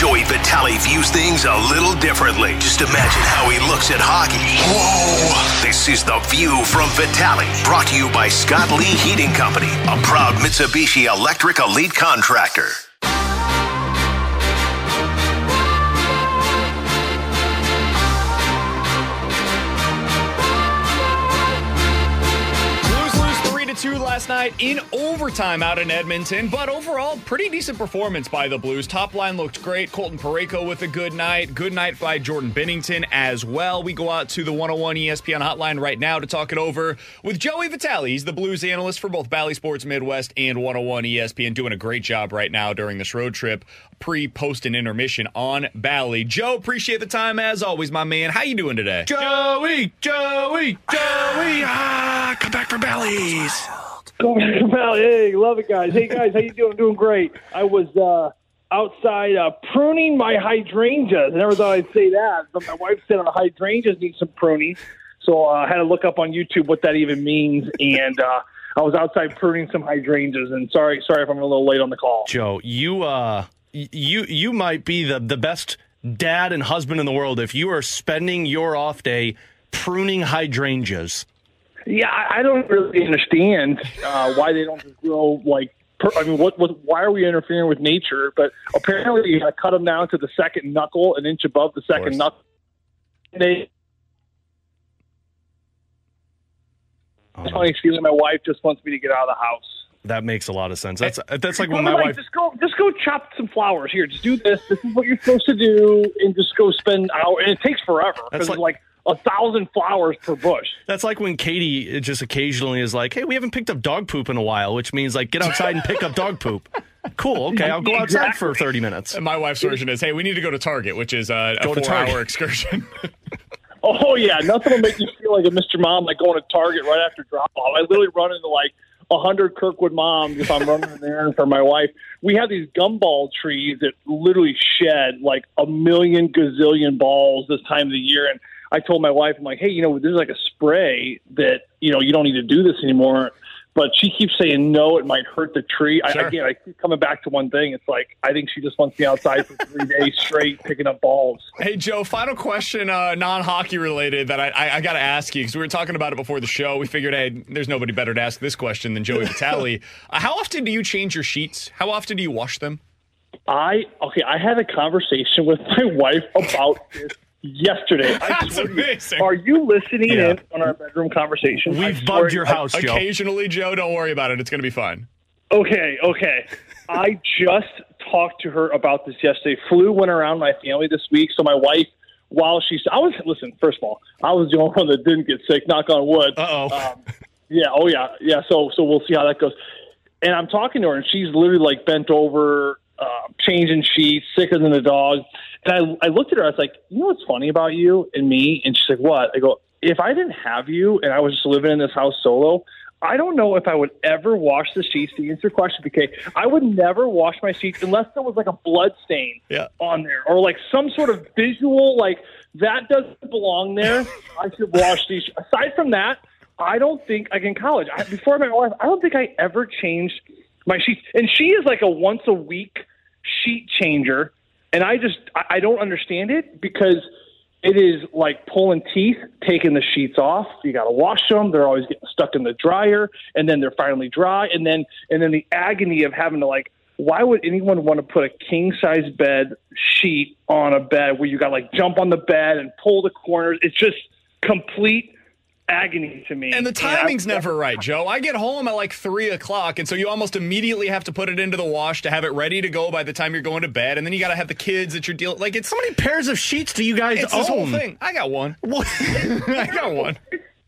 Joey Vitale views things a little differently. Just imagine how he looks at hockey. Whoa! This is The View from Vitale, brought to you by Scott Lee Heating Company, a proud Mitsubishi Electric Elite contractor. Last night in overtime out in Edmonton, but overall, pretty decent performance by the Blues. Top line looked great. Colton Parayko with a good night. Good night by Jordan Binnington as well. We go out to the 101 ESPN hotline right now to talk it over with Joey Vitale. He's the Blues analyst for both Bally Sports Midwest and 101 ESPN, doing a great job right now during this road trip, pre, post, and intermission on Bally. Joe, appreciate the time as always, my man. How you doing today? Joey, Joey, Joey, ah, come back for Bally's. Hey, love it, guys. Hey, guys, how you doing? Doing great. I was uh, outside uh, pruning my hydrangeas. I never thought I'd say that, but my wife said our hydrangeas need some pruning. So uh, I had to look up on YouTube what that even means, and uh, I was outside pruning some hydrangeas. And sorry, sorry if I'm a little late on the call. Joe, you uh, you you might be the the best dad and husband in the world if you are spending your off day pruning hydrangeas. Yeah, I don't really understand uh, why they don't just grow like. Per, I mean, what, what? Why are we interfering with nature? But apparently, you got to cut them down to the second knuckle, an inch above the second knuckle. They. It's funny feeling my wife just wants me to get out of the house. That makes a lot of sense. That's that's like when my like, wife. just go, just go chop some flowers here. Just do this. This is what you're supposed to do, and just go spend hour. And it takes forever because like, like a thousand flowers per bush. That's like when Katie just occasionally is like, "Hey, we haven't picked up dog poop in a while," which means like get outside and pick up dog poop. Cool. Okay, I'll go outside for thirty minutes. And my wife's version is, "Hey, we need to go to Target, which is uh, a Go to four-hour excursion." Oh yeah, nothing will make you feel like a Mr. Mom like going to Target right after drop off. I literally run into like a hundred Kirkwood moms if I'm running an errand for my wife. We have these gumball trees that literally shed like a million gazillion balls this time of the year, and I told my wife, I'm like, hey, you know, this is like a spray that you know you don't need to do this anymore. But she keeps saying no, it might hurt the tree. I, again, I keep coming back to one thing. It's like I think she just wants me outside for three days straight picking up balls. Hey Joe, final question, uh, non-hockey related that I, I, I got to ask you because we were talking about it before the show. We figured, hey, there's nobody better to ask this question than Joey Vitale. uh, how often do you change your sheets? How often do you wash them? I okay. I had a conversation with my wife about this yesterday. I That's swear to you. amazing. Are you listening Yeah. in on our bedroom conversation? We've bugged your you, I- house, Joe. Occasionally, Joe. Don't worry about it. It's going to be fine. Okay, okay. I just talked to her about this yesterday. Flu went around my family this week, so my wife, while she's, I was listen. First of all, I was the only one that didn't get sick. Knock on wood. Uh oh. Um, yeah. Oh, yeah. Yeah. So, so we'll see how that goes. And I'm talking to her, and she's literally like bent over, uh, changing sheets, sicker than a dog. And I, I looked at her. I was like, you know what's funny about you and me? And she's like, what? I go, if I didn't have you, and I was just living in this house solo. I don't know if I would ever wash the sheets. To answer your question, BK, I would never wash my sheets unless there was like a blood stain Yeah. on there or like some sort of visual like that doesn't belong there. I should wash these. Aside from that, I don't think like in college I, before I met my wife, I don't think I ever changed my sheets. And she is like a once a week sheet changer, and I just I, don't understand it because it is like pulling teeth, taking the sheets off. You got to wash them. They're always getting stuck in the dryer, and then they're finally dry, and then and then the agony of having to like. Why would anyone want to put a king size bed sheet on a bed where you got like jump on the bed and pull the corners? It's just complete agony to me. And the timing's I- never right, Joe. I get home at like three o'clock, and so you almost immediately have to put it into the wash to have it ready to go by the time you're going to bed, and then you got to have the kids that you're dealing. Like it's How many pairs of sheets do you guys it's own? this whole thing. I got one. I got one.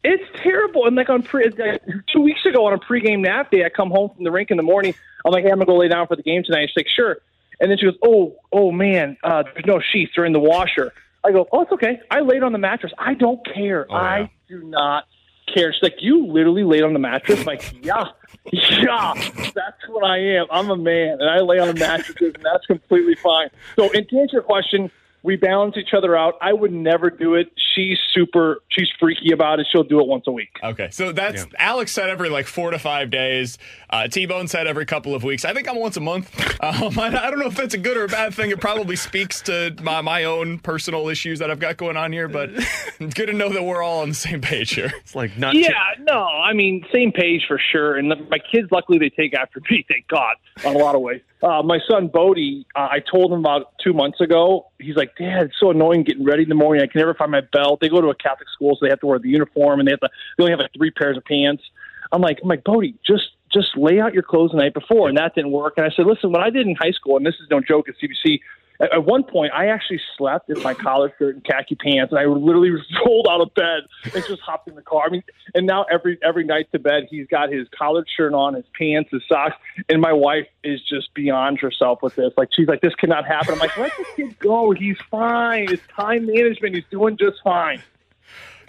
It's terrible. And like on pre, like, two weeks ago on a pregame nap day, I come home from the rink in the morning. I'm like, hey, I'm gonna go lay down for the game tonight. She's like, sure. And then she goes, oh, oh man, uh, there's no sheets. They're in the washer. I go, oh, it's okay. I laid on the mattress. I don't care. Oh, yeah. Do not care. She's like, you literally laid on the mattress. I'm like, yeah, yeah, that's what I am. I'm a man, and I lay on the mattress, and that's completely fine. So, and to answer your question, we balance each other out. I would never do it. She's super. She's freaky about it. She'll do it once a week. Okay, so that's Alex said every like four to five days. Uh, T Bone said every couple of weeks. I think I'm once a month. Um, I, I don't know if that's a good or a bad thing. It probably speaks to my, my own personal issues that I've got going on here, but it's good to know that we're all on the same page here. It's like not. Yeah, no, I mean, same page for sure. And my kids, luckily, they take after me, thank God, on a lot of ways. Uh, my son, Bodie, uh, I told him about two months ago. He's like, Dad, it's so annoying getting ready in the morning. I can never find my belt. They go to a Catholic school, so they have to wear the uniform, and they have to. They only have like three pairs of pants. I'm like, I'm like, Bodie, just just lay out your clothes the night before, and that didn't work. And I said, listen, what I did in high school, and this is no joke at CBC. At at one point, I actually slept in my collar shirt and khaki pants, and I literally rolled out of bed and just hopped in the car. I mean, and now every every night to bed, he's got his collared shirt on, his pants, his socks, and my wife is just beyond herself with this. Like she's like, this cannot happen. I'm like, let this kid go. He's fine. It's time management. He's doing just fine.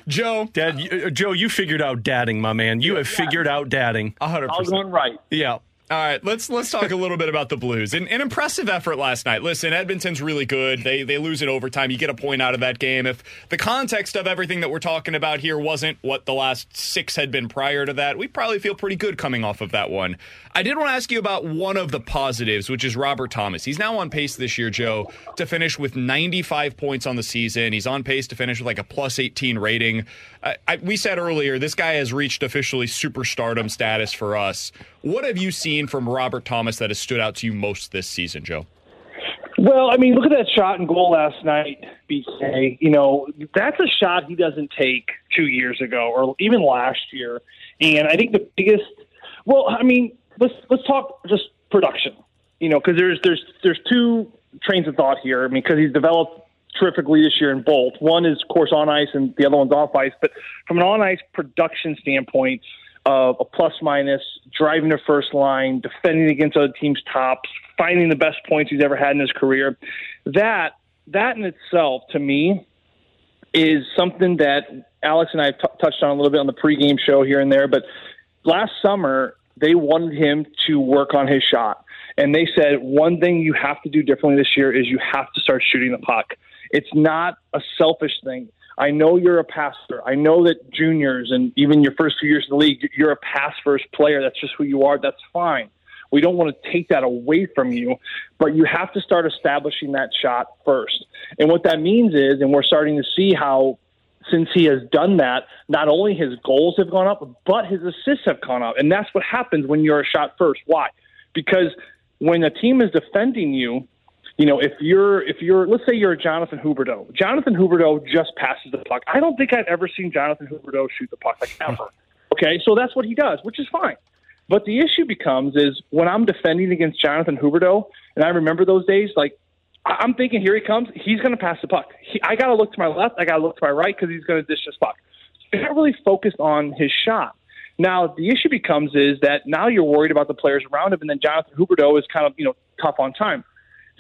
Joe, Dad, you, uh, Joe, you figured out dadding, my man. You have figured out dadding. 100%. All going right. Yeah. All right, let's let's talk a little bit about the Blues. An, an impressive effort last night. Listen, Edmonton's really good. They they lose in overtime. You get a point out of that game. If the context of everything that we're talking about here wasn't what the last six had been prior to that, we probably feel pretty good coming off of that one. I did want to ask you about one of the positives, which is Robert Thomas. He's now on pace this year, Joe, to finish with 95 points on the season. He's on pace to finish with like a plus 18 rating. I, I, we said earlier, this guy has reached officially superstardom status for us. What have you seen from Robert Thomas that has stood out to you most this season, Joe? Well, I mean, look at that shot and goal last night, BK. You know, that's a shot he doesn't take two years ago or even last year. And I think the biggest, well, I mean, let's let's talk just production. You know, because there's there's there's two trains of thought here. I mean, because he's developed terrifically this year in both. One is, of course, on ice, and the other one's off ice. But from an on ice production standpoint, of a plus minus, driving the first line, defending against other teams' tops, finding the best points he's ever had in his career. That that in itself, to me, is something that Alex and I t- touched on a little bit on the pregame show here and there. But last summer, they wanted him to work on his shot. And they said, one thing you have to do differently this year is you have to start shooting the puck. It's not a selfish thing. I know you're a passer. I know that juniors and even your first few years in the league, you're a pass first player. That's just who you are. That's fine. We don't want to take that away from you, but you have to start establishing that shot first. And what that means is, and we're starting to see how since he has done that, not only his goals have gone up, but his assists have gone up. And that's what happens when you're a shot first. Why? Because when a team is defending you, you know, if you're if you're let's say you're a Jonathan Huberdeau. Jonathan Huberdeau just passes the puck. I don't think I've ever seen Jonathan Huberdeau shoot the puck like ever. Okay, so that's what he does, which is fine. But the issue becomes is when I'm defending against Jonathan Huberdeau, and I remember those days, like I'm thinking, here he comes. He's going to pass the puck. He, I got to look to my left. I got to look to my right because he's going to dish this puck. He's not really focused on his shot. Now the issue becomes is that now you're worried about the players around him, and then Jonathan Huberdeau is kind of you know tough on time.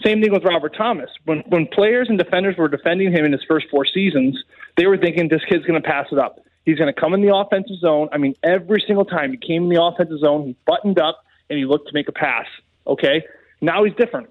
Same thing with Robert Thomas. When when players and defenders were defending him in his first four seasons, they were thinking this kid's going to pass it up. He's going to come in the offensive zone. I mean, every single time he came in the offensive zone, he buttoned up and he looked to make a pass. Okay, now he's different.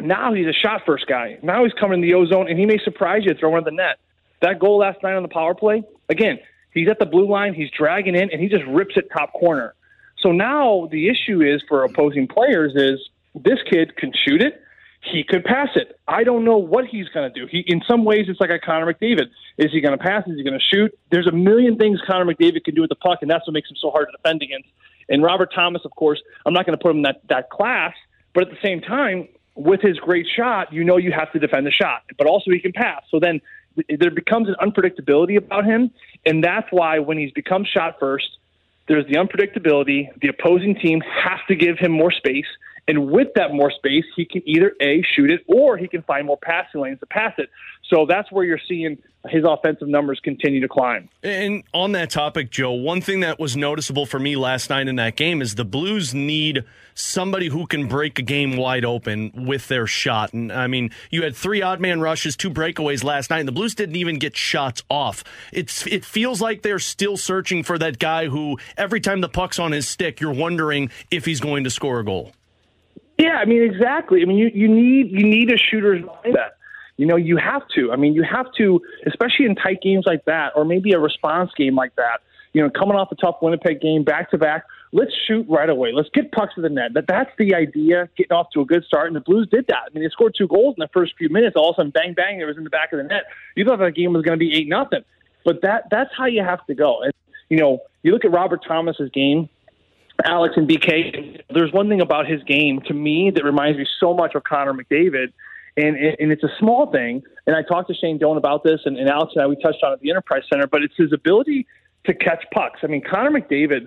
Now he's a shot first guy. Now he's coming in the O zone and he may surprise you throwing at the net. That goal last night on the power play, again, he's at the blue line, he's dragging in, and he just rips it top corner. So now the issue is for opposing players is this kid can shoot it, he could pass it. I don't know what he's going to do. He, in some ways, it's like a Connor McDavid. Is he going to pass? Is he going to shoot? There's a million things Connor McDavid can do with the puck, and that's what makes him so hard to defend against. And Robert Thomas, of course, I'm not going to put him in that that class, but at the same time, with his great shot, you know you have to defend the shot, but also he can pass. So then there becomes an unpredictability about him, and that's why when he's become shot first, there's the unpredictability. The opposing team has to give him more space, and with that more space, he can either a shoot it or he can find more passing lanes to pass it. So that's where you're seeing his offensive numbers continue to climb. And on that topic, Joe, one thing that was noticeable for me last night in that game is the Blues need somebody who can break a game wide open with their shot. And I mean, you had three odd man rushes, two breakaways last night, and the Blues didn't even get shots off. It's it feels like they're still searching for that guy who every time the puck's on his stick, you're wondering if he's going to score a goal. Yeah, I mean exactly. I mean you, you need you need a shooter's mindset. You know, you have to. I mean, you have to, especially in tight games like that, or maybe a response game like that. You know, coming off a tough Winnipeg game, back to back. Let's shoot right away. Let's get pucks to the net. That that's the idea. Getting off to a good start, and the Blues did that. I mean, they scored two goals in the first few minutes. All of a sudden, bang bang, it was in the back of the net. You thought that game was going to be eight nothing, but that that's how you have to go. And you know, you look at Robert Thomas's game. Alex and BK. There's one thing about his game to me that reminds me so much of Connor McDavid and, and it's a small thing. And I talked to Shane Doan about this, and, and Alex and I, we touched on it at the Enterprise Center, but it's his ability to catch pucks. I mean, Connor McDavid,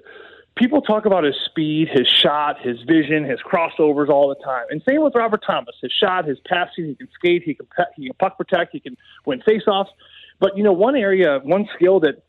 people talk about his speed, his shot, his vision, his crossovers all the time. And same with Robert Thomas, his shot, his passing, he can skate, he can, he can puck protect, he can win faceoffs. But, you know, one area, one skill that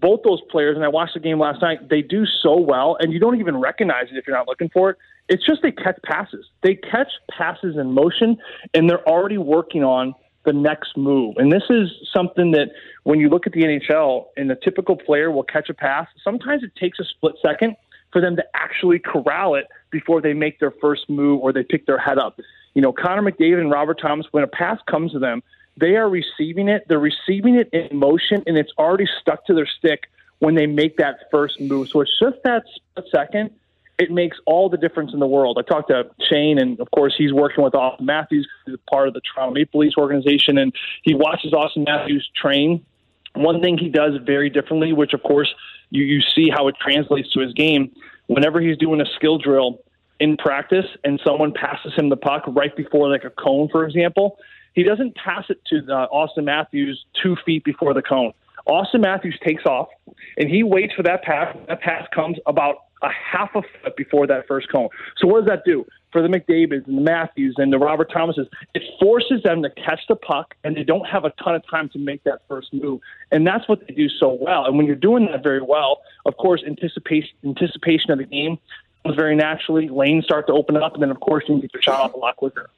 both those players, and I watched the game last night, they do so well, and you don't even recognize it if you're not looking for it. It's just they catch passes. They catch passes in motion, and they're already working on the next move. And this is something that when you look at the NHL and the typical player will catch a pass, sometimes it takes a split second for them to actually corral it before they make their first move or they pick their head up. You know, Connor McDavid and Robert Thomas, when a pass comes to them, they are receiving it. They're receiving it in motion, and it's already stuck to their stick when they make that first move. So it's just that second. It makes all the difference in the world. I talked to Shane, and of course, he's working with Auston Matthews, who's part of the Toronto Maple Leafs organization, and he watches Auston Matthews train. One thing he does very differently, which of course you, you see how it translates to his game, whenever he's doing a skill drill in practice and someone passes him the puck right before like a cone, for example, he doesn't pass it to uh, Auston Matthews two feet before the cone. Auston Matthews takes off, and he waits for that pass. That pass comes about a half a foot before that first cone. So what does that do for the McDavids and the Matthews and the Robert Thomases? It forces them to catch the puck, and they don't have a ton of time to make that first move. And that's what they do so well. And when you're doing that very well, of course, anticipation anticipation of the game comes very naturally. Lanes start to open up, and then of course you can get your shot off a lot quicker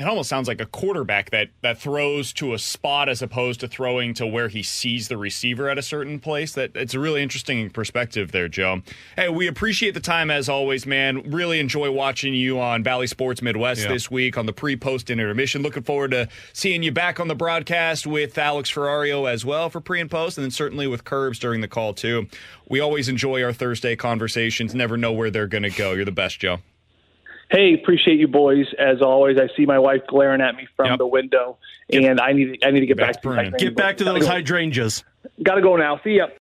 it almost sounds like a quarterback that that throws to a spot as opposed to throwing to where he sees the receiver at a certain place. That it's a really interesting perspective there, Joe. Hey, we appreciate the time as always, man. Really enjoy watching you on Bally Sports Midwest yeah. this week on the pre-post intermission. Looking forward to seeing you back on the broadcast with Alex Ferrario as well for pre and post, and then certainly with Curbs during the call too. We always enjoy our Thursday conversations. Never know where they're going to go. You're the best, Joe. Hey, appreciate you boys as always. I see my wife glaring at me from yep. the window, and I need I need to get back, back to get back to those hydrangeas. Got to go now. See ya.